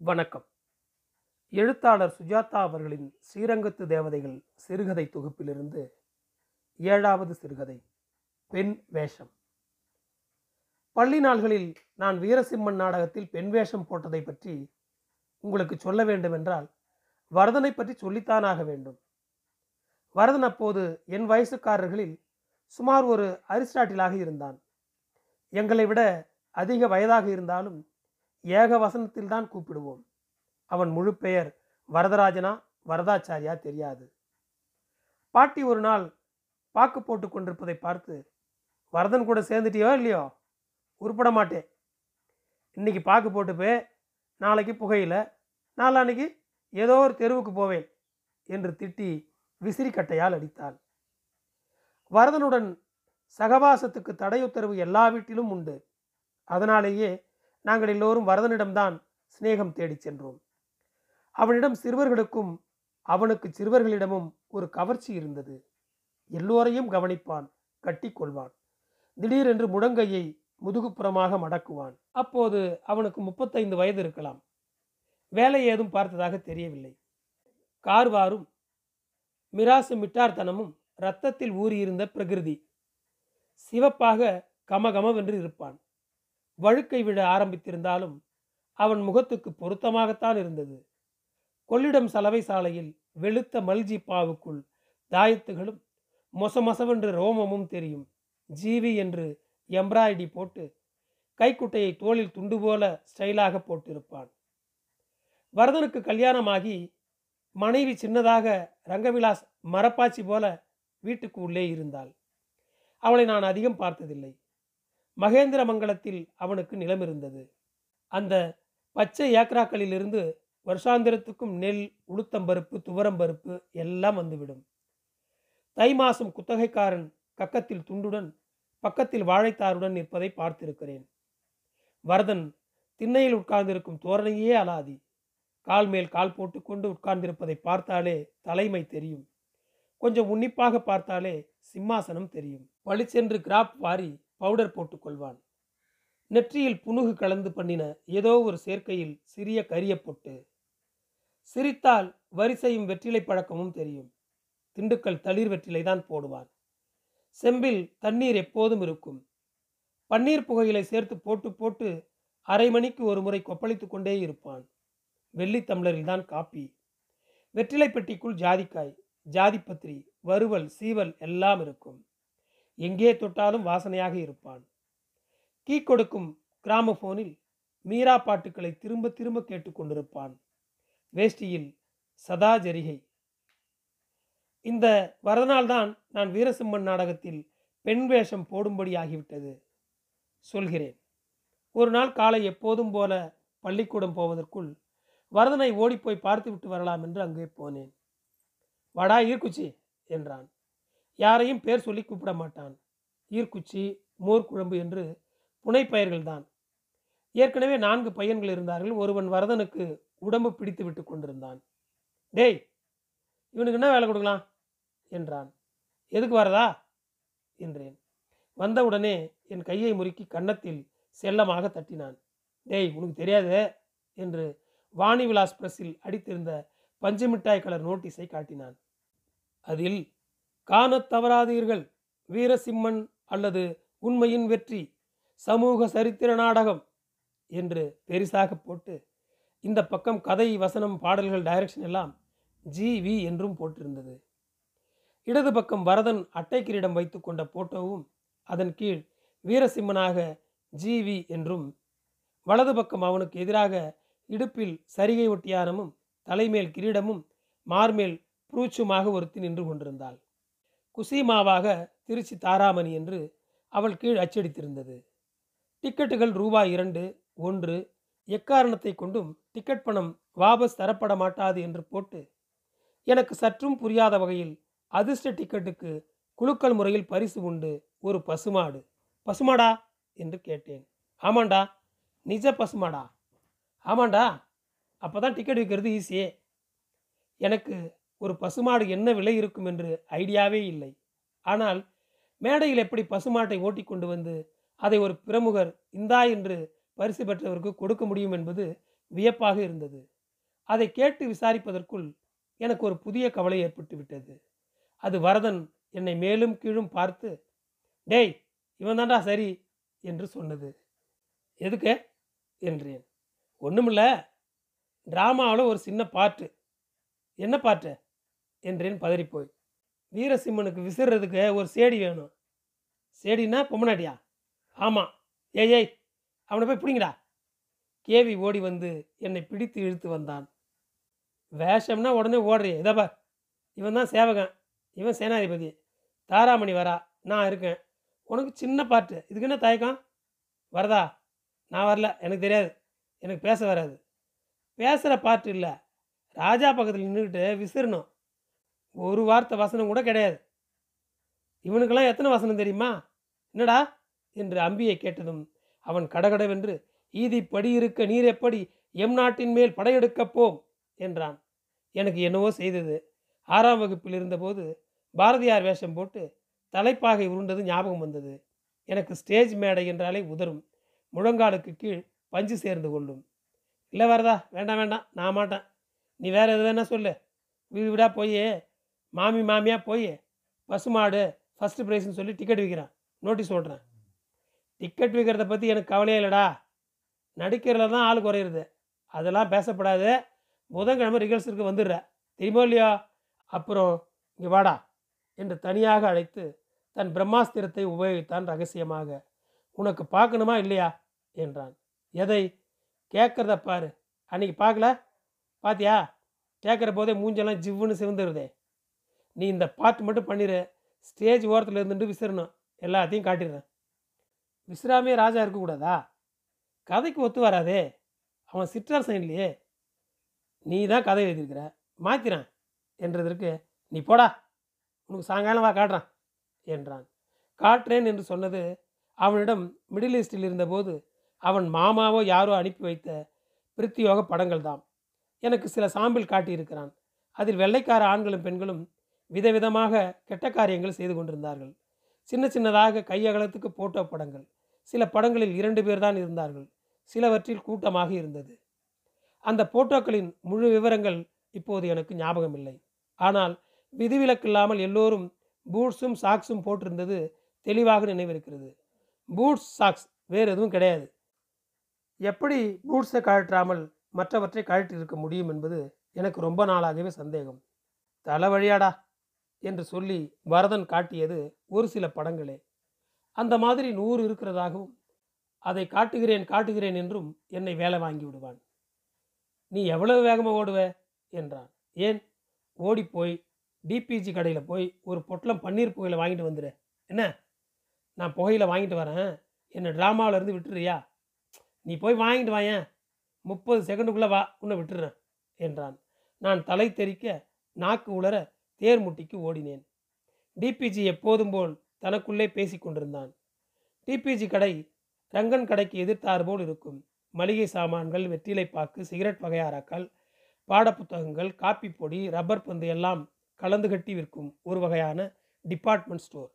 வணக்கம். எழுத்தாளர் சுஜாதா அவர்களின் ஸ்ரீரங்கத்து தேவதைகள் சிறுகதை தொகுப்பிலிருந்து ஏழாவது சிறுகதை பெண் வேஷம். பள்ளி நாள்களில் நான் வீரசிம்மன் நாடகத்தில் பெண் வேஷம் போட்டதை பற்றி உங்களுக்கு சொல்ல வேண்டுமென்றால் வரதனை பற்றி சொல்லித்தானாக வேண்டும். வரதன் அப்போது என் வயசுக்காரர்களில் சுமார் ஒரு அரிஸ்டாட்டிலாக இருந்தான். எங்களை விட அதிக வயதாக இருந்தாலும் ஏக வசனத்தில் தான் கூப்பிடுவோம். அவன் முழு பெயர் வரதராஜனா? வரதாச்சாரியா? தெரியாது. பாட்டி ஒரு நாள் பாக்கு போட்டு கொண்டிருப்பதை பார்த்து வரதன் கூட சேர்ந்துட்டியோ இல்லையோ? உருப்பட மாட்டேன் இன்னைக்கு பாக்கு போட்டுப்பே நாளைக்கு புகையில நாளான்னைக்கு ஏதோ ஒரு தெருவுக்கு போவேன் என்று திட்டி விசிறி கட்டையால் அடித்தாள். வரதனுடன் சகவாசத்துக்கு தடை உத்தரவு எல்லா வீட்டிலும் உண்டு. அதனாலேயே நாங்கள் எல்லோரும் வரதனிடம்தான் சிநேகம் தேடிச் சென்றோம். அவனிடம் சிறுவர்களுக்கும் அவனுக்கு சிறுவர்களிடமும் ஒரு கவர்ச்சி இருந்தது. எல்லோரையும் கவனிப்பான் கட்டிக்கொள்வான் திடீரென்று முழங்கையை முதுகுப்புறமாக மடக்குவான். அப்போது அவனுக்கு முப்பத்தைந்து வயது இருக்கலாம். வேலை ஏதும் பார்த்ததாக தெரியவில்லை. கார்வாரும் மிராசு மிட்டார்த்தனமும் இரத்தத்தில் ஊறியிருந்த பிரகிருதி சிவப்பாக கமகமவென்று இருப்பான். வழுக்கை விழ ஆரம்பித்திருந்தாலும் அவன் முகத்துக்கு பொருத்தமாகத்தான் இருந்தது. கொள்ளிடம் சலவை சாலையில் வெளுத்த மல்ஜி பாவுக்குள் தாயத்துகளும் மொசமொசவென்று ரோமமும் தெரியும். ஜீவி என்று எம்ப்ராய்டி போட்டு கைக்குட்டையை தோளில் துண்டு போல ஸ்டைலாக போட்டிருப்பான். வரதனுக்கு கல்யாணமாகி மனைவி சின்னதாக ரங்கவிலாஸ் மரப்பாச்சி போல வீட்டுக்கு உள்ளே இருந்தாள். அவளை நான் அதிகம் பார்த்ததில்லை. மகேந்திரமங்கலத்தில் அவனுக்கு நிலம் இருந்தது அந்த பச்சை ஏக்கராக்களிலிருந்து வருஷாந்திரத்துக்கும் நெல் உளுத்தம்பருப்பு துவரம்பருப்பு எல்லாம் வந்துவிடும். தை மாசம் குத்தகைக்காரன் கக்கத்தில் துண்டுடன் பக்கத்தில் வாழைத்தாருடன் நிற்பதை பார்த்திருக்கிறேன். வரதன் திண்ணையில் உட்கார்ந்திருக்கும் தோரணையே அலாதி. கால் மேல் கால் போட்டுக்கொண்டு உட்கார்ந்திருப்பதை பார்த்தாலே தலைமை தெரியும். கொஞ்சம் உன்னிப்பாக பார்த்தாலே சிம்மாசனம் தெரியும். பளிச்சென்று கிராப் வாரி பவுடர் போட்டுக்கொள்வான். நெற்றியில் புனுகு கலந்து பண்ணின ஏதோ ஒரு சேர்க்கையில் சிறிய கரிய பொட்டு சிரித்தால் வரிசையும் வெற்றிலை பழக்கமும் தெரியும். திண்டுக்கல் தளிர் வெற்றிலை தான் போடுவான். செம்பில் தண்ணீர் எப்போதும் இருக்கும். பன்னீர் புகையிலை சேர்த்து போட்டு போட்டு அரை மணிக்கு ஒரு முறை கொப்பளித்து கொண்டே இருப்பான். வெள்ளி தம்ளரில் தான் காப்பி. வெற்றிலை பெட்டிக்குள் ஜாதிக்காய் ஜாதிப்பத்திரி வறுவல் சீவல் எல்லாம் இருக்கும். எங்கே தொட்டாலும் வாசனையாக இருப்பான். கீ கொடுக்கும் கிராமபோனில் மீரா பாட்டுக்களை திரும்ப திரும்ப கேட்டுக்கொண்டிருப்பான் வேஷ்டியில் சதா ஜரிகை. இந்த வரதனால்தான் நான் வீரசிம்மன் நாடகத்தில் பெண் வேஷம் போடும்படி ஆகிவிட்டது. சொல்கிறேன். ஒரு நாள் காலை எப்போதும் போல பள்ளிக்கூடம் போவதற்குள் வரதனை ஓடிப்போய் பார்த்துவிட்டு வரலாம் என்று அங்கே போனேன். வடா ஈர்க்குச்சி என்றான். யாரையும் பேர் சொல்லி கூப்பிட மாட்டான். ஈர்க்குச்சி மோர்குழம்பு என்று புனைப்பெயர்கள் தான் ஏற்கனவே நான்கு பையன்கள் இருந்தார்கள். ஒருவன் வரதனுக்கு உடம்பு பிடித்து விட்டு கொண்டிருந்தான். டேய் இவனுக்கு என்ன வேலை கொடுக்கலாம்? என்றான். எதுக்கு வரதா? என்றேன். வந்தவுடனே என் கையை முறுக்கி கன்னத்தில் செல்லமாக தட்டினான். டேய் உனக்கு தெரியாது? என்று வாணி விலாஸ் பிரஸில் அடித்திருந்த பஞ்சு மிட்டாய் கலர் நோட்டீஸை காட்டினான். அதில் காணத் தவறாதீர்கள். வீரசிம்மன் அல்லது உண்மையின் வெற்றி சமூக சரித்திர நாடகம் என்று பெரிசாக போட்டு இந்த பக்கம் கதை வசனம் பாடல்கள் டைரக்ஷன் எல்லாம் ஜி. வி. என்றும் போட்டிருந்தது. இடது பக்கம் வரதன் அட்டை கிரீடம் வைத்து கொண்ட போட்டோவும் அதன் கீழ் வீரசிம்மனாக ஜி. வி. என்றும் வலது பக்கம் அவனுக்கு எதிராக இடுப்பில் சரிகை ஒட்டியானமும் தலைமேல் கிரீடமும் மார்மேல் புரூச்சுமாக ஒருத்தி நின்று கொண்டிருந்தாள். குசிமாவாக திருச்சி தாராமணி என்று அவள் கீழ் அச்சடித்திருந்தது. டிக்கெட்டுகள் ரூபாய் இரண்டு ஒன்று எக்காரணத்தை கொண்டும் டிக்கெட் பணம் வாபஸ் தரப்பட மாட்டாது என்று போட்டு எனக்கு சற்றும் புரியாத வகையில் அதிர்ஷ்ட டிக்கெட்டுக்கு குலுக்கல் முறையில் பரிசு உண்டு ஒரு பசுமாடு. பசுமாடா? என்று கேட்டேன். ஆமாண்டா நிஜ பசுமாடா? ஆமாண்டா அப்போ தான் டிக்கெட் விற்கிறது ஈஸியே. எனக்கு ஒரு பசுமாடு என்ன விலை இருக்கும் என்று ஐடியாவே இல்லை. ஆனால் மேடையில் எப்படி பசுமாட்டை ஓட்டி கொண்டு வந்து அதை ஒரு பிரமுகர் இந்தா என்று பரிசு பெற்றவருக்கு கொடுக்க முடியும் என்பது வியப்பாக இருந்தது. அதை கேட்டு விசாரிப்பதற்குள் எனக்கு ஒரு புதிய கவலை ஏற்பட்டு விட்டது. அது வரதன் என்னை மேலும் கீழும் பார்த்து டேய் இவன் தான்டா சரி என்று சொன்னது. எதுக்கு? என்றேன். ஒன்றுமில்ல ட்ராமாவில் ஒரு சின்ன பாட்டு. என்ன பாட்டு? என்றேன் பதறிப்போய். வீரசிம்மனுக்கு விசிறதுக்கு ஒரு சேடி வேணும். சேடின்னா பொம்மநாட்டியா ஆமாம் ஏய் ஏய் அவனை போய் பிடிங்கடா. கேவி ஓடி வந்து என்னை பிடித்து இழுத்து வந்தான். வேஷம்னா உடனே ஓடுறியே. இதப்பா இவன் தான் சேவகன். இவன் சேனாதிபதி. தாராமணி வரா. நான் இருக்கேன். உனக்கு சின்ன பாட்டு. இதுக்கு என்ன தயக்கம்? வரதா? நான் வரல. எனக்கு தெரியாது. எனக்கு பேச வராது. பேசுகிற பாட்டு இல்லை. ராஜா பக்கத்தில் நின்றுக்கிட்டு விசிறணும். ஒரு வார்த்தை வசனம் கூட கிடையாது. இவனுக்கெல்லாம் எத்தனை வசனம் தெரியுமா? என்னடா? என்று அம்பியை கேட்டதும் அவன் கடகடவென்று ஈதிப்படி இருக்க நீர் எப்படி? எம் நாட்டின் மேல் படையெடுக்கப் போம்? என்றான். எனக்கு என்னவோ செய்தது. ஆறாம் வகுப்பில் இருந்தபோது பாரதியார் வேஷம் போட்டு தலைப்பாகை உருண்டது ஞாபகம் வந்தது. எனக்கு ஸ்டேஜ் மேடை என்றாலே உதரும். முழங்காலுக்கு கீழ் பஞ்சு சேர்ந்து கொள்ளும். இல்லை வரதா வேண்டாம் வேண்டாம் நான் மாட்டேன். நீ வேறு எது வேணா சொல்லு. வீடு வீடாக போய். மாமி மாமியாக போய் பசுமாடு ஃபஸ்ட்டு ப்ரைஸ்னு சொல்லி டிக்கெட் விற்கிறான் நோட்டீஸ் ஓட்டுறேன். டிக்கெட் விற்கிறத பற்றி எனக்கு கவலையே இல்லைடா. நடிக்கிறதுல தான் ஆள் குறையிறது. அதெல்லாம் பேசப்படாது. புதன்கிழமை ரிகர்சலுக்கு வந்துடுற. தெரியுமோ இல்லையா? அப்புறம் இங்கே வாடா என்று தனியாக அழைத்து தன் பிரம்மாஸ்திரத்தை உபயோகித்தான் ரகசியமாக. உனக்கு பார்க்கணுமா இல்லையா? என்றான். எதை? கேட்குறத பாரு. அன்னைக்கு பார்க்கல? பாத்தியா? கேட்குற போதே மூஞ்செல்லாம் ஜிவ்வுன்னு சிவந்துருதே. நீ இந்த பாட்டு மட்டும் பண்ணிடு ஸ்டேஜ் ஓரத்தில் இருந்துட்டு விசிறணும். எல்லாத்தையும் காட்டிடுறேன். விசிறாமே ராஜா இருக்கக்கூடாதா? கதைக்கு ஒத்து வராதே. அவன் சிற்றரசன் இல்லையே. நீ தான் கதை எழுதியிருக்கிற. மாத்திரான். என்றதற்கு நீ போடா. உனக்கு சாயங்காலம் வா காட்டுறான். என்றான். காட்டுறேன் என்று சொன்னது அவனிடம் மிடில் ஈஸ்டில் இருந்தபோது அவன் மாமாவோ யாரோ அனுப்பி வைத்த பிரித்தியோக படங்கள் தான் எனக்கு சில சாம்பிள் காட்டியிருக்கிறான். அதில் வெள்ளைக்கார ஆண்களும் பெண்களும் விதவிதமாக கெட்ட காரியங்கள் செய்து கொண்டிருந்தார்கள். சின்ன சின்னதாக கையகலத்துக்கு போட்டோ படங்கள். சில படங்களில் இரண்டு பேர் தான் இருந்தார்கள். சிலவற்றில் கூட்டமாக இருந்தது. அந்த போட்டோக்களின் முழு விவரங்கள் இப்போது எனக்கு ஞாபகம் இல்லை ஆனால் விதிவிலக்கில்லாமல் எல்லோரும் பூட்ஸும் சாக்ஸும் போட்டிருந்தது தெளிவாக நினைவிருக்கிறது. பூட்ஸ் சாக்ஸ் வேறு எதுவும் கிடையாது. எப்படி பூட்ஸை கழற்றாமல் மற்றவற்றை கழற்றி இருக்க முடியும் என்பது எனக்கு ரொம்ப நாளாகவே சந்தேகம். தலைவழியாடா என்று சொல்லி வரதன் காட்டியது ஒரு சில படங்களே. அந்த மாதிரி நூறு இருக்கிறதாகவும் அதை காட்டுகிறேன் காட்டுகிறேன் என்றும் என்னை வேலை வாங்கி விடுவான். நீ எவ்வளவு வேகமாக ஓடுவ? என்றான். ஏன்? ஓடிப்போய் டிபிஜி கடையில் போய் ஒரு பொட்டலம் பன்னீர் புகையில வாங்கிட்டு வந்துடு என்ன? நான் புகையில வாங்கிட்டு வரேன். என்னை ட்ராமாவிலேருந்து விட்டுறியா? நீ போய் வாங்கிட்டு வாயேன் முப்பது செகண்டுக்குள்ளே வா உன்னை விட்டுறேன் என்றான். நான் தலை தெறிக்க நாக்கு உளர தேர்முட்டிக்கு ஓடினேன். டிபிஜி எப்போதும் போல் தனக்குள்ளே பேசி கொண்டிருந்தான். டிபிஜி கடை ரங்கன் கடைக்கு எதிர்த்தாறு போல் இருக்கும். மளிகை சாமான்கள் வெற்றிலை பாக்கு சிகரெட் வகையாராக்கள் பாடப்புத்தகங்கள் காப்பி பொடி ரப்பர் பந்து எல்லாம் கலந்து கட்டி விற்கும் ஒரு வகையான டிபார்ட்மெண்ட் ஸ்டோர்.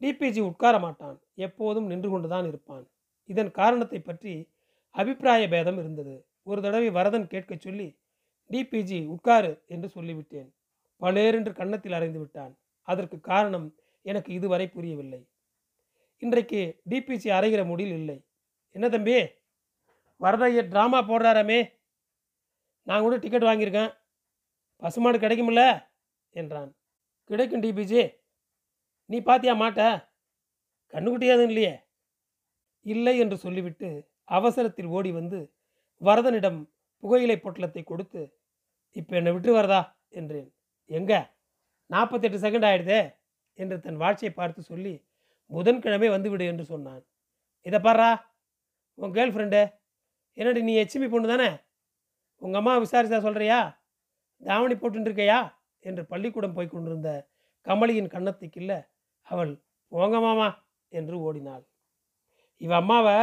டிபிஜி உட்கார மாட்டான். எப்போதும் நின்று கொண்டுதான் இருப்பான். இதன் காரணத்தை பற்றி அபிப்பிராய பேதம் இருந்தது. ஒரு தடவை வரதன் கேட்கச் சொல்லி டிபிஜி உட்காரு என்று சொல்லிவிட்டேன். பலேரென்று கன்னத்தில் அறைந்து விட்டான். அதற்கு காரணம் எனக்கு இதுவரை புரியவில்லை. இன்றைக்கு டிபிசி அறைகிற முடியில் இல்லை. என்ன தம்பி? வரதையர் ட்ராமா போடுறாராமே நான் கூட டிக்கெட் வாங்கியிருக்கேன். பசுமாடு கிடைக்குமில்ல என்றான். கிடைக்கும் டிபிஜி நீ பாத்தியா மாட்ட? கண்ணுக்குட்டியாதும் இல்லையே? இல்லை என்று சொல்லிவிட்டு அவசரத்தில் ஓடி வந்து வரதனிடம் புகையிலை பொட்டலத்தை கொடுத்து இப்போ என்னை விட்டு வரதா? என்றேன். எங்க? நாற்பத்தெட்டு செகண்ட் ஆயிடுதே என்று தன் வாட்சை பார்த்து சொல்லி புதன்கிழமை வந்துவிடு என்று சொன்னான். இதை பாரா உன் கேர்ள் ஃப்ரெண்டு என்னடி நீ எச்மி பொண்ணு தானே? உங்கள் அம்மா விசாரிச்சா சொல்கிறியா தாவணி போட்டுருக்கையா என்று பள்ளிக்கூடம் போய் கொண்டிருந்த கமலியின் கன்னத்துக்கில்ல அவள் போங்க மாமா என்று ஓடினாள். இவ அம்மாவை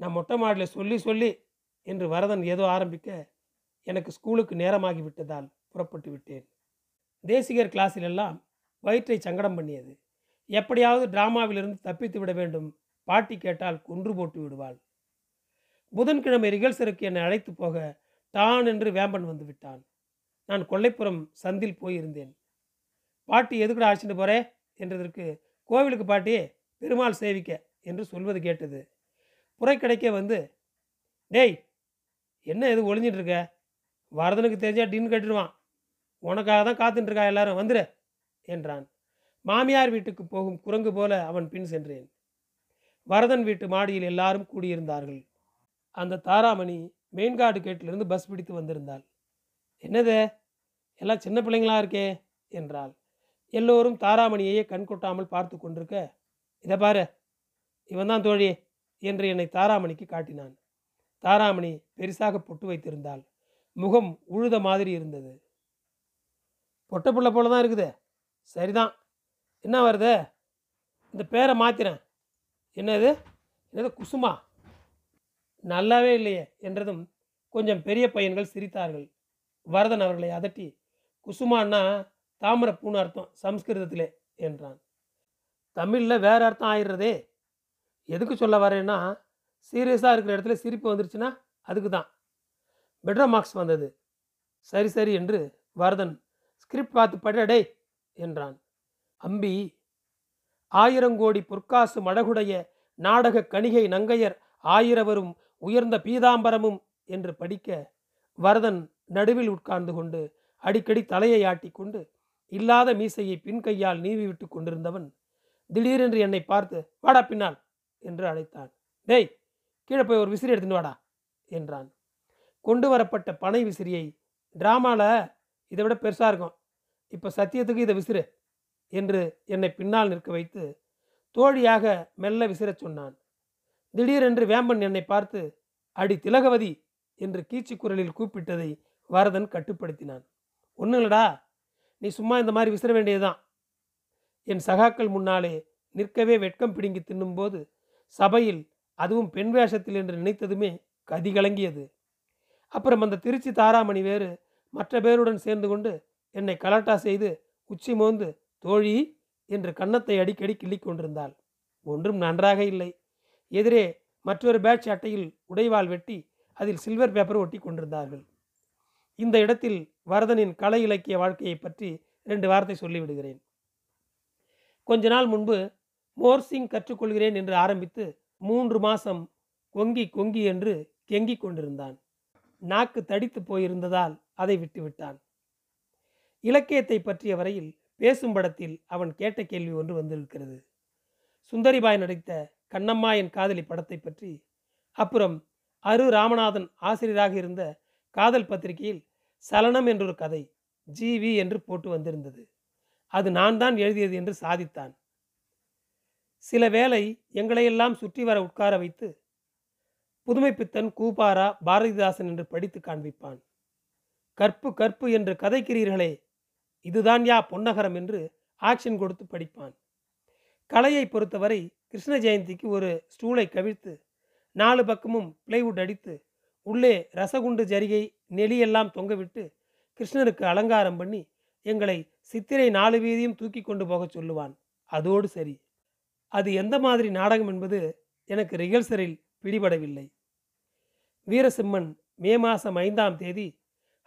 நான் மொட்டை மாடில் சொல்லி சொல்லி என்று வரதன் ஏதோ ஆரம்பிக்க எனக்கு ஸ்கூலுக்கு நேரமாகி விட்டதால் புறப்பட்டு விட்டேன். தேசிகர் கிளாஸில் எல்லாம் வயிற்றை சங்கடம் பண்ணியது. எப்படியாவது டிராமாவிலிருந்து தப்பித்து விட வேண்டும். பாட்டி கேட்டால் கொன்று போட்டு விடுவாள். புதன்கிழமை ரிகல்சருக்கு என்னை அழைத்து போக டான் என்று வேம்பன் வந்து விட்டான். நான் கொல்லைப்புறம் சந்தில் போயிருந்தேன். பாட்டி எதுக்குடா அழைச்சிட்டு போறே? என்றதற்கு கோவிலுக்கு பாட்டி பெருமாள் சேவிக்க என்று சொல்வது கேட்டது. புறக்கடைக்கே வந்து டேய் என்ன எது ஒளிஞ்சிட்டு இருக்க? வரதனுக்கு தெரிஞ்சா டின் கட்டிடுவான் உனக்காக தான் காத்துட்டு எல்லாரும்? வந்துரு என்றான். மாமியார் வீட்டுக்கு போகும் குரங்கு போல அவன் பின் சென்றேன். வரதன் வீட்டு மாடியில் எல்லாரும் கூடியிருந்தார்கள். அந்த தாராமணி மெயின்கார்டு கேட்டிலிருந்து பஸ் பிடித்து வந்திருந்தாள். என்னது? எல்லாம் சின்ன பிள்ளைங்களா இருக்கே? என்றாள். எல்லோரும் தாராமணியையே கண் கொட்டாமல் பார்த்து கொண்டிருக்க இதை பாரு இவன் தான் தோழி என்று என்னை தாராமணிக்கு காட்டினான். தாராமணி பெரிசாக பொட்டு வைத்திருந்தாள். முகம் உழுத மாதிரி இருந்தது. பொட்டை பிள்ளை போல தான் இருக்குது. சரிதான். என்ன வருது? இந்த பேரை மாத்திரேன். என்னது? என்னது குசுமா? நல்லாவே இல்லையே என்றதும் கொஞ்சம் பெரிய பையன்கள் சிரித்தார்கள். வரதன் அவர்களை அதட்டி குசுமான்னா தாமரை பூன்னு அர்த்தம் சம்ஸ்கிருதத்திலே என்றான். தமிழில் வேற அர்த்தம் ஆயிடுறதே. எதுக்கு சொல்ல வரேன்னா சீரியஸாக இருக்கிற இடத்துல சிரிப்பு வந்துருச்சுன்னா அதுக்கு தான் பெட்ரா மார்க்ஸ் வந்தது. சரி சரி என்று வரதன் ஸ்கிரிப்ட் பார்த்து படடே என்றான். அம்பி ஆயிரங்கோடி பொற்காசு மடகுடைய நாடக கணிகை நங்கையர் ஆயிரவரும் உயர்ந்த பீதாம்பரமும் என்று படிக்க வரதன் நடுவில் உட்கார்ந்து கொண்டு அடிக்கடி தலையை ஆட்டிக்கொண்டு இல்லாத மீசையை பின் கையால் நீவி விட்டு கொண்டிருந்தவன் திடீரென்று என்னை பார்த்து வாடா பின்னால் என்று அழைத்தான். டேய் கீழே போய் ஒரு விசிறி எடுத்துட்டு வாடா என்றான். கொண்டு வரப்பட்ட பனை விசிறியை டிராமாவில் இதை விட பெருசாக இருக்கும். இப்போ சத்தியத்துக்கு இதை விசிறு என்று என்னை பின்னால் நிற்க வைத்து தோழியாக மெல்ல விசிறச் சொன்னான். திடீரென்று வேம்பன் என்னை பார்த்து அடி திலகவதி என்று கீச்சு குரலில் கூப்பிட்டதை வரதன் கட்டுப்படுத்தினான். ஒன்றும் நீ சும்மா இந்த மாதிரி விசிற வேண்டியதுதான். என் சகாக்கள் முன்னாலே நிற்கவே வெட்கம் பிடுங்கி தின்னும்போது சபையில் அதுவும் பெண் வேஷத்தில் என்று நினைத்ததுமே கதி கலங்கியது. அப்புறம் அந்த திருச்சி தாராமணி வேறு மற்ற பேருடன் சேர்ந்து கொண்டு என்னை கலாட்டா செய்து உச்சி மோந்து தோழி என்று கன்னத்தை அடிக்கடி கிள்ளிக் கொண்டிருந்தாள். ஒன்றும் நன்றாக இல்லை. எதிரே மற்றொரு பேட்ச் அட்டையில் உடைவால் வெட்டி அதில் சில்வர் பேப்பர் ஒட்டி கொண்டிருந்தார்கள். இந்த இடத்தில் வரதனின் கலை இலக்கிய வாழ்க்கையை பற்றி ரெண்டு வார்த்தை சொல்லிவிடுகிறேன். கொஞ்ச நாள் முன்பு மோர்சிங் கற்றுக்கொள்கிறேன் என்று ஆரம்பித்து மூன்று மாசம் கொங்கி கொங்கி என்று கெங்கிக் கொண்டிருந்தான். நாக்கு தடித்து போயிருந்ததால் அதை விட்டுவிட்டான். இலக்கியத்தை பற்றிய வரையில் பேசும் படத்தில் அவன் கேட்ட கேள்வி ஒன்று வந்திருக்கிறது. சுந்தரிபாய் நடித்த கண்ணம்மா என் காதலி படத்தை பற்றி. அப்புறம் அரு ராமநாதன் ஆசிரியராக இருந்த காதல் பத்திரிகையில் சலனம் என்றொரு கதை ஜிவி என்று போட்டு வந்திருந்தது. அது நான் தான் எழுதியது என்று சாதித்தான். சில வேளை எங்களையெல்லாம் சுற்றி வர உட்கார வைத்து புதுமைப்பித்தன் கூபாரா பாரதிதாசன் என்று படித்து காண்பிப்பான். கற்பு கற்பு என்று கதைக்கிறீர்களே இதுதான் யா பொன்னகரம் என்று ஆக்ஷன் கொடுத்து படிப்பான். கலையை பொறுத்தவரை கிருஷ்ண ஜெயந்திக்கு ஒரு ஸ்டூலை கவிழ்த்து நாலு பக்கமும் பிளைவுட் அடித்து உள்ளே ரசகுண்டு ஜரிகை நெளியெல்லாம் தொங்கவிட்டு கிருஷ்ணருக்கு அலங்காரம் பண்ணி எங்களை சித்திரை நாலு வீதியும் தூக்கி கொண்டு போகச் சொல்லுவான். அதோடு சரி. அது எந்த மாதிரி நாடகம் என்பது எனக்கு ரிகல்சரில் பிடிபடவில்லை. வீரசிம்மன் மே மாதம் ஐந்தாம் தேதி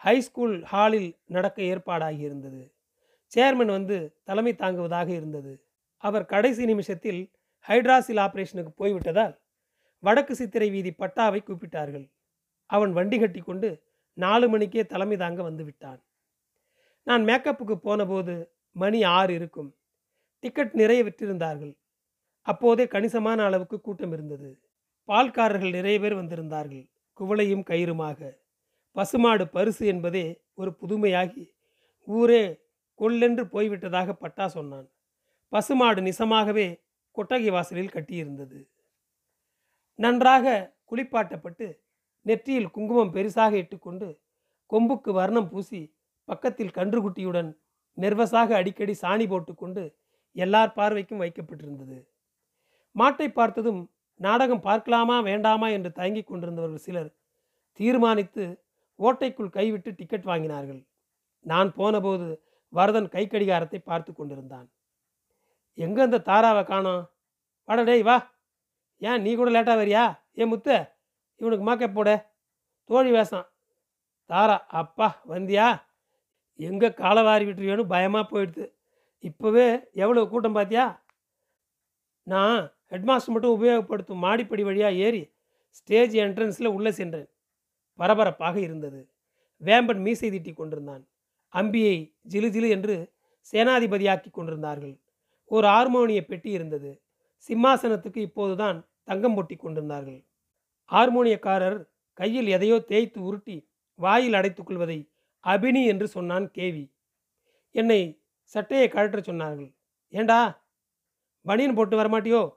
ஹைஸ்கூல் ஹாலில் நடக்க ஏற்பாடாகியிருந்தது சேர்மன் வந்து தலைமை தாங்குவதாக இருந்தது. அவர் கடைசி நிமிஷத்தில் ஹைட்ராசில் ஆபரேஷனுக்கு போய்விட்டதால் வடக்கு சித்திரை வீதி பட்டாவை கூப்பிட்டார்கள். அவன் வண்டி கட்டி கொண்டு நாலு மணிக்கே தலைமை தாங்க வந்து விட்டான். நான் மேக்கப்புக்கு போனபோது மணி ஆறு இருக்கும். டிக்கெட் நிறைய விற்றிருந்தார்கள். அப்போதே கணிசமான அளவுக்கு கூட்டம் இருந்தது. பால்காரர்கள் நிறைய பேர் வந்திருந்தார்கள். குவளையும் கயிறுமாக. பசுமாடு பரிசு என்பதே ஒரு புதுமையாகி ஊரே கொல்லென்று போய்விட்டதாக பட்டா சொன்னான். பசுமாடு நிசமாகவே கொட்டகை வாசலில் கட்டியிருந்தது. நன்றாக குளிப்பாட்டப்பட்டு நெற்றியில் குங்குமம் பெருசாக இட்டுக்கொண்டு கொம்புக்கு வர்ணம் பூசி பக்கத்தில் கன்றுக்குட்டியுடன் நெர்வஸாக அடிக்கடி சாணி போட்டுக்கொண்டு எல்லார் பார்வைக்கும் வைக்கப்பட்டிருந்தது. மாட்டை பார்த்ததும் நாடகம் பார்க்கலாமா வேண்டாமா? என்று தயங்கிக் கொண்டிருந்தவர்கள் சிலர் தீர்மானித்து கோட்டைக்குள் கைவிட்டு டிக்கெட் வாங்கினார்கள். நான் போனபோது வரதன் கை கடிகாரத்தை பார்த்து கொண்டிருந்தான். எங்க அந்த தாராவை காணோம்? வாடா டேய் வா. ஏன் நீ கூட லேட்டாக வரியா? ஏன் முத்து இவனுக்கு மேக்கப் போட? தோழி வேஷம். தாரா அப்பா வந்தியா? எங்கே காலை வாரி விட்டுருவேன்னு பயமாக போயிடுது. இப்போவே எவ்வளோ கூட்டம் பார்த்தியா நான் ஹெட்மாஸ்டர் மட்டும் உபயோகப்படுத்தும் மாடிப்படி வழியாக ஏறி ஸ்டேஜ் என்ட்ரன்ஸில் உள்ளே சென்றேன். பரபரப்பாக இருந்தது. வேம்பன் மீசை தீட்டி கொண்டிருந்தான். அம்பியை ஜிலு ஜிலு என்று சேனாதிபதியாக்கி கொண்டிருந்தார்கள். ஒரு ஹார்மோனிய பெட்டி இருந்தது. சிம்மாசனத்துக்கு இப்போதுதான் தங்கம் பொட்டி கொண்டிருந்தார்கள். ஹார்மோனியக்காரர் கையில் எதையோ தேய்த்து உருட்டி வாயில் அடைத்துக் கொள்வதை அபினி என்று சொன்னான் கேவி. என்னை சட்டையை கழற்ற சொன்னார்கள். ஏண்டா? பனியன் போட்டு வரமாட்டியோ?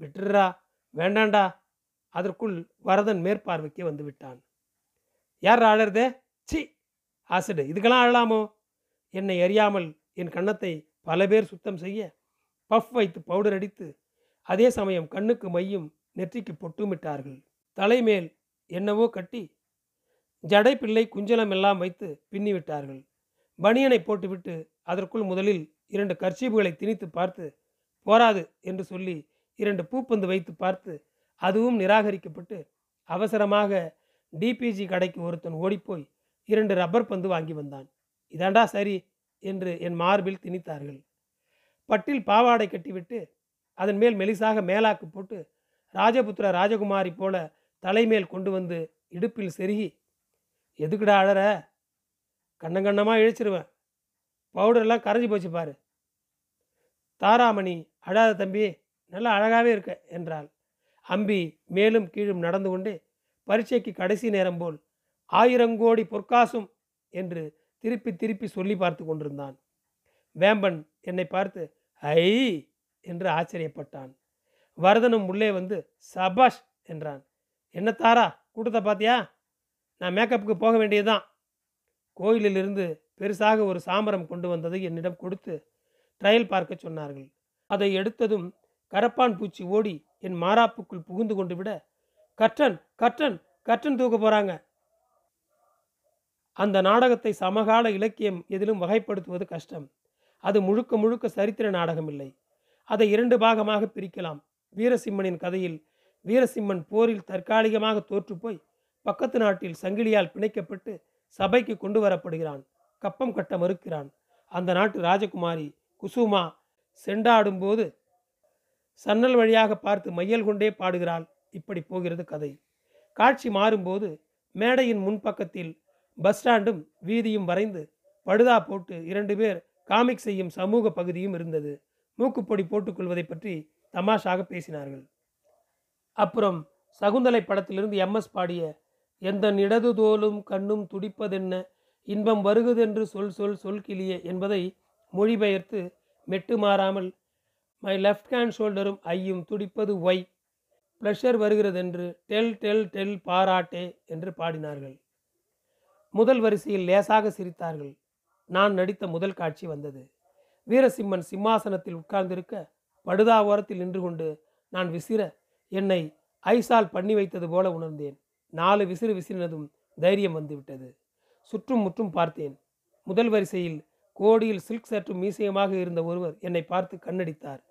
விட்டுறா வேண்டாண்டா. அதற்குள் வரதன் மேற்பார்வைக்கு வந்து விட்டான். யார் அழறதே சி ஆசிடு. இதுக்கெல்லாம் அழலாமோ என்னை அறியாமல் என் கன்னத்தை பல பேர் சுத்தம் செய்ய பஃப் வைத்து பவுடர் அடித்து அதே சமயம் கண்ணுக்கு மையும் நெற்றிக்கு பொட்டுமிட்டார்கள். தலைமேல் என்னவோ கட்டி ஜடை பிள்ளை குஞ்சலம் எல்லாம் வைத்து பின்னி விட்டார்கள் பனியனை போட்டுவிட்டு அதற்குள் முதலில் இரண்டு கர்ச்சீப்புகளை திணித்து பார்த்து போராது என்று சொல்லி இரண்டு பூப்பந்து வைத்து பார்த்து அதுவும் நிராகரிக்கப்பட்டு அவசரமாக டிபிஜி கடைக்கு ஒருத்தன் ஓடிப்போய் இரண்டு ரப்பர் பந்து வாங்கி வந்தான். இதாண்டா சரி என்று என் மார்பில் திணித்தார்கள். பட்டில் பாவாடை கட்டிவிட்டு அதன் மேல் மெலிசாக மேலாக்கு போட்டு ராஜபுத்திர ராஜகுமாரி போல தலைமேல் கொண்டு வந்து இடுப்பில் செருகி எதுக்குடா அழற? கண்ணங்கண்ணமாக இழிச்சிருவேன் பவுடர்லாம் கரைஞ்சி போச்சு பாரு. தாராமணி அழாத தம்பி நல்லா அழகாகவே இருக்க என்றாள். அம்பி மேலும் கீழும் நடந்து கொண்டு பரீட்சைக்கு கடைசி நேரம் போல் ஆயிரங்கோடி பொற்காசும் என்று திருப்பி திருப்பி சொல்லி பார்த்து கொண்டிருந்தான். வேம்பன் என்னை பார்த்து ஐ என்று ஆச்சரியப்பட்டான். வரதனும் உள்ளே வந்து சபாஷ் என்றான். என்ன தாரா கூட்டத்தை பார்த்தியா? நான் மேக்கப்புக்கு போக வேண்டியதுதான். கோயிலிலிருந்து பெருசாக ஒரு சாமரம் கொண்டு வந்ததை என்னிடம் கொடுத்து ட்ரையல் பார்க்க சொன்னார்கள். அதை எடுத்ததும் கரப்பான் பூச்சி ஓடி என் மாராப்புக்குள் புகுந்து கொண்டு விட கற்றன் கற்றன் கற்றன் தூக்க போறாங்க. அந்த நாடகத்தை சமகால இலக்கியம் எதிலும் வகைப்படுத்துவது கஷ்டம். அது முழுக்க முழுக்க சரித்திர நாடகம் இல்லை அதை இரண்டு பாகமாக பிரிக்கலாம். வீரசிம்மனின் கதையில் வீரசிம்மன் போரில் தற்காலிகமாக தோற்றுப்போய் பக்கத்து நாட்டில் சங்கிலியால் பிணைக்கப்பட்டு சபைக்கு கொண்டு வரப்படுகிறான். கப்பம் கட்ட மறுக்கிறான். அந்த நாட்டு ராஜகுமாரி குசுமா செண்டாடும்போது சன்னல் வழியாக பார்த்து மையல் கொண்டே பாடுகிறாள். இப்படி போகிறது கதை. காட்சி மாறும்போது மேடையின் முன்பக்கத்தில் பஸ் ஸ்டாண்டும் வீதியும் வரைந்து படுதா போட்டு இரண்டு பேர் காமிக் செய்யும் சமூக பகுதியும் இருந்தது. மூக்குப்பொடி போட்டுக்கொள்வதை பற்றி தமாஷாக பேசினார்கள். அப்புறம் சகுந்தலை படத்திலிருந்து எம்எஸ் பாடிய எந்த இடது தோலும் கண்ணும் துடிப்பதென்ன? இன்பம் வருகுதென்று சொல் சொல் சொல் கிளியே என்பதை மொழிபெயர்த்து மெட்டு மாறாமல் மை லெஃப்ட் ஹேண்ட் ஷோல்டரும் ஐயும் துடிப்பது ஒய் ப்ளஷர் வருகிறதென்று டெல் டெல் டெல் பாராட்டே என்று பாடினார்கள். முதல் வரிசையில் லேசாக சிரித்தார்கள். நான் நடித்த முதல் காட்சி வந்தது. வீரசிம்மன் சிம்மாசனத்தில் உட்கார்ந்திருக்க படுதா ஓரத்தில் நின்று கொண்டு நான் விசிற என்னை ஐசால் பண்ணி வைத்தது போல உணர்ந்தேன். நாலு விசிறு விசிறினதும் தைரியம் வந்துவிட்டது. சுற்றும் முற்றும் பார்த்தேன். முதல் வரிசையில் கோடியில் சில்க் சற்றும் மீசையமாக இருந்த ஒருவர் என்னை பார்த்து கண்ணடித்தார்.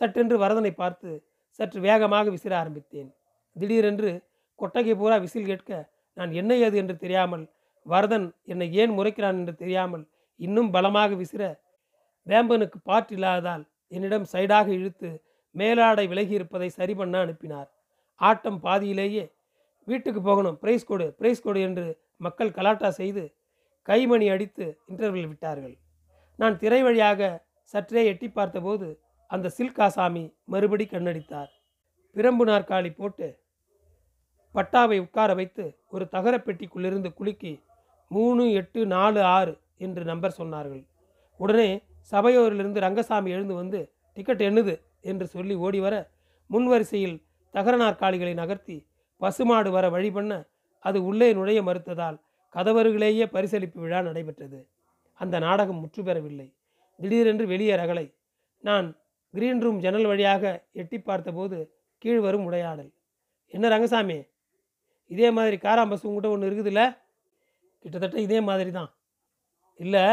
சட்டென்று வரதனை பார்த்து சற்று வேகமாக விசிற ஆரம்பித்தேன். திடீரென்று கொட்டகை பூரா விசில் கேட்க நான் என்ன ஏது என்று தெரியாமல் வரதன் என்னை ஏன் முறைக்கிறான் என்று தெரியாமல் இன்னும் பலமாக விசிற வேம்பனுக்கு பாட்டு இல்லாததால் என்னிடம் சைடாக இழுத்து மேலாடை விலகி இருப்பதை சரி பண்ண அனுப்பினார். ஆட்டம் பாதியிலேயே வீட்டுக்கு போகணும் பிரைஸ் கொடு பிரைஸ் கொடு என்று மக்கள் கலாட்டா செய்து கைமணி அடித்து இன்டர்வல் விட்டார்கள். நான் திரை வழியாக சற்றே எட்டி பார்த்தபோது அந்த சில்காசாமி மறுபடி கண்ணடித்தார். பிரம்பு நாற்காலி போட்டு பட்டாவை உட்கார வைத்து ஒரு தகர பெட்டிக்குள்ளிருந்து குலுக்கி மூணு எட்டு நாலு ஆறு என்று நம்பர் சொன்னார்கள். உடனே சபையோரிலிருந்து ரங்கசாமி எழுந்து வந்து டிக்கெட் எண்ணுது என்று சொல்லி ஓடி வர முன்வரிசையில் தகர நாற்காலிகளை நகர்த்தி பசுமாடு வர வழி பண்ண அது உள்ளே நுழைய மறுத்ததால் கதவருகிலேயே பரிசளிப்பு விழா நடைபெற்றது. அந்த நாடகம் முற்று பெறவில்லை திடீரென்று வெளியே ரகலை நான் கிரீன் ரூம் ஜன்னல் வழியாக எட்டி பார்த்தபோது கீழ் வரும் உடையாடல். என்ன ரங்கசாமி? இதே மாதிரி காராம்பஸ் உங்கள்கிட்ட ஒன்று இருக்குதுல்ல? கிட்டத்தட்ட இதே மாதிரி தான் இல்லை.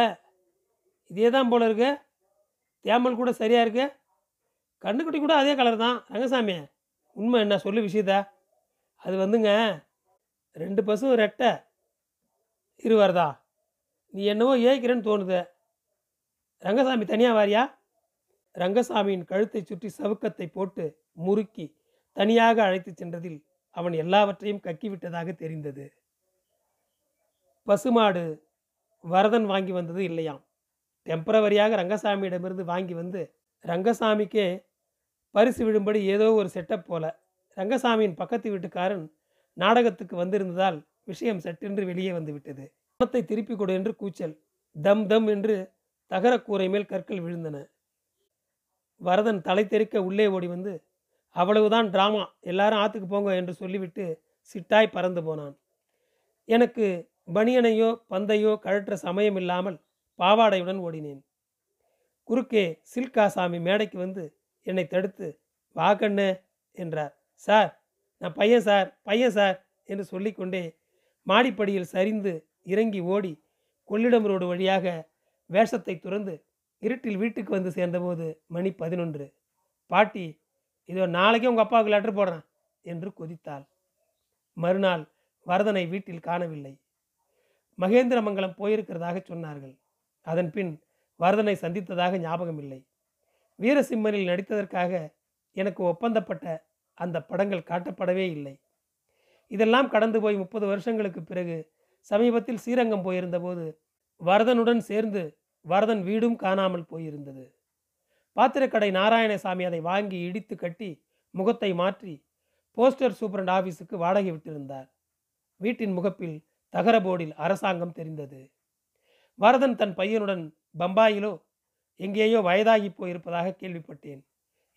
இதே தான் போல இருக்கு. தேமல் கூட சரியாக இருக்கு. கண்ணுக்குட்டி கூட அதே கலர் தான். ரங்கசாமி உண்மை என்ன? சொல்லு விஷயத்த அது வந்துங்க ரெண்டு பசும் ரெட்டை. இருவரதா நீ என்னவோ ஏய்க்கிறேன்னு தோணுது. ரங்கசாமி தனியாக வாரியா? ரங்கசாமியின் கழுத்தை சுற்றி சவுக்கத்தை போட்டு முறுக்கி தனியாக அழைத்துச் சென்றதில் அவன் எல்லாவற்றையும் கக்கிவிட்டதாக தெரிந்தது. பசுமாடு வரதன் வாங்கி வந்தது இல்லையாம். டெம்பரவரியாக ரங்கசாமியிடமிருந்து வாங்கி வந்து ரங்கசாமிக்கே பரிசு விழும்படி ஏதோ ஒரு செட்டப் போல ரங்கசாமியின் பக்கத்து வீட்டுக்காரன் நாடகத்துக்கு வந்திருந்ததால் விஷயம் சட்டென்று வெளியே வந்துவிட்டது. பணத்தை திருப்பி கொடு என்று கூச்சல் தம் தம் என்று தகரக்கூரை மேல் கற்கள் விழுந்தன. வரதன் தலை தெறிக்க உள்ளே ஓடி வந்து அவ்வளவுதான் டிராமா எல்லாரும் ஆத்துக்கு போங்க என்று சொல்லிவிட்டு சிட்டாய் பறந்து போனான். எனக்கு பனியனையோ பந்தையோ கழற்ற சமயம் இல்லாமல் பாவாடையுடன் ஓடினேன். குறுக்கே சில்காசாமி மேடைக்கு வந்து என்னை தடுத்து வாக்கண்ணு என்றார். சார் நான் பையன் சார் பையன் சார் என்று சொல்லிக்கொண்டே மாடிப்படியில் சரிந்து இறங்கி ஓடி கொள்ளிடம் ரோடு வழியாக வேஷத்தை துறந்து இருட்டில் வீட்டுக்கு வந்து சேர்ந்தபோது மணி பதினொன்று. பாட்டி இதோ நாளைக்கே உங்கள் அப்பாவுக்கு லெட்டர் போடுறேன் என்று கொதித்தாள். மறுநாள் வரதனை வீட்டில் காணவில்லை. மகேந்திரமங்கலம் போயிருக்கிறதாக சொன்னார்கள். அதன் பின் வரதனை சந்தித்ததாக ஞாபகம் இல்லை வீரசிம்மனில் நடித்ததற்காக எனக்கு ஒப்பந்தப்பட்ட அந்த படங்கள் காட்டப்படவே இல்லை. இதெல்லாம் கடந்து போய் முப்பது வருஷங்களுக்கு பிறகு சமீபத்தில் ஸ்ரீரங்கம் போயிருந்தபோது வரதனுடன் சேர்ந்து வரதன் வீடும் காணாமல் போயிருந்தது. பாத்திரக்கடை நாராயணசாமி அதை வாங்கி இடித்து கட்டி முகத்தை மாற்றி போஸ்டர் சூப்பரண்ட் ஆபீஸுக்கு வாடகை விட்டிருந்தார். வீட்டின் முகப்பில் தகர போர்டில் அரசாங்கம் தெரிந்தது. வரதன் தன் பையனுடன் பம்பாயிலோ எங்கேயோ வயதாகி போயிருப்பதாக கேள்விப்பட்டேன்.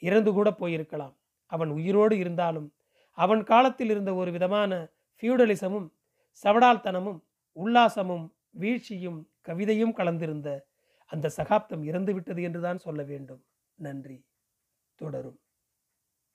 இறந்து கூட போயிருக்கலாம். அவன் உயிரோடு இருந்தாலும் அவன் காலத்தில் இருந்த ஒரு விதமான ஃபியூடலிசமும் சவடால்தனமும் உல்லாசமும் வீழ்ச்சியும் கவிதையும் கலந்திருந்த அந்த சகாப்தம் இறந்துவிட்டது என்றுதான் சொல்ல வேண்டும். நன்றி. தொடரும்.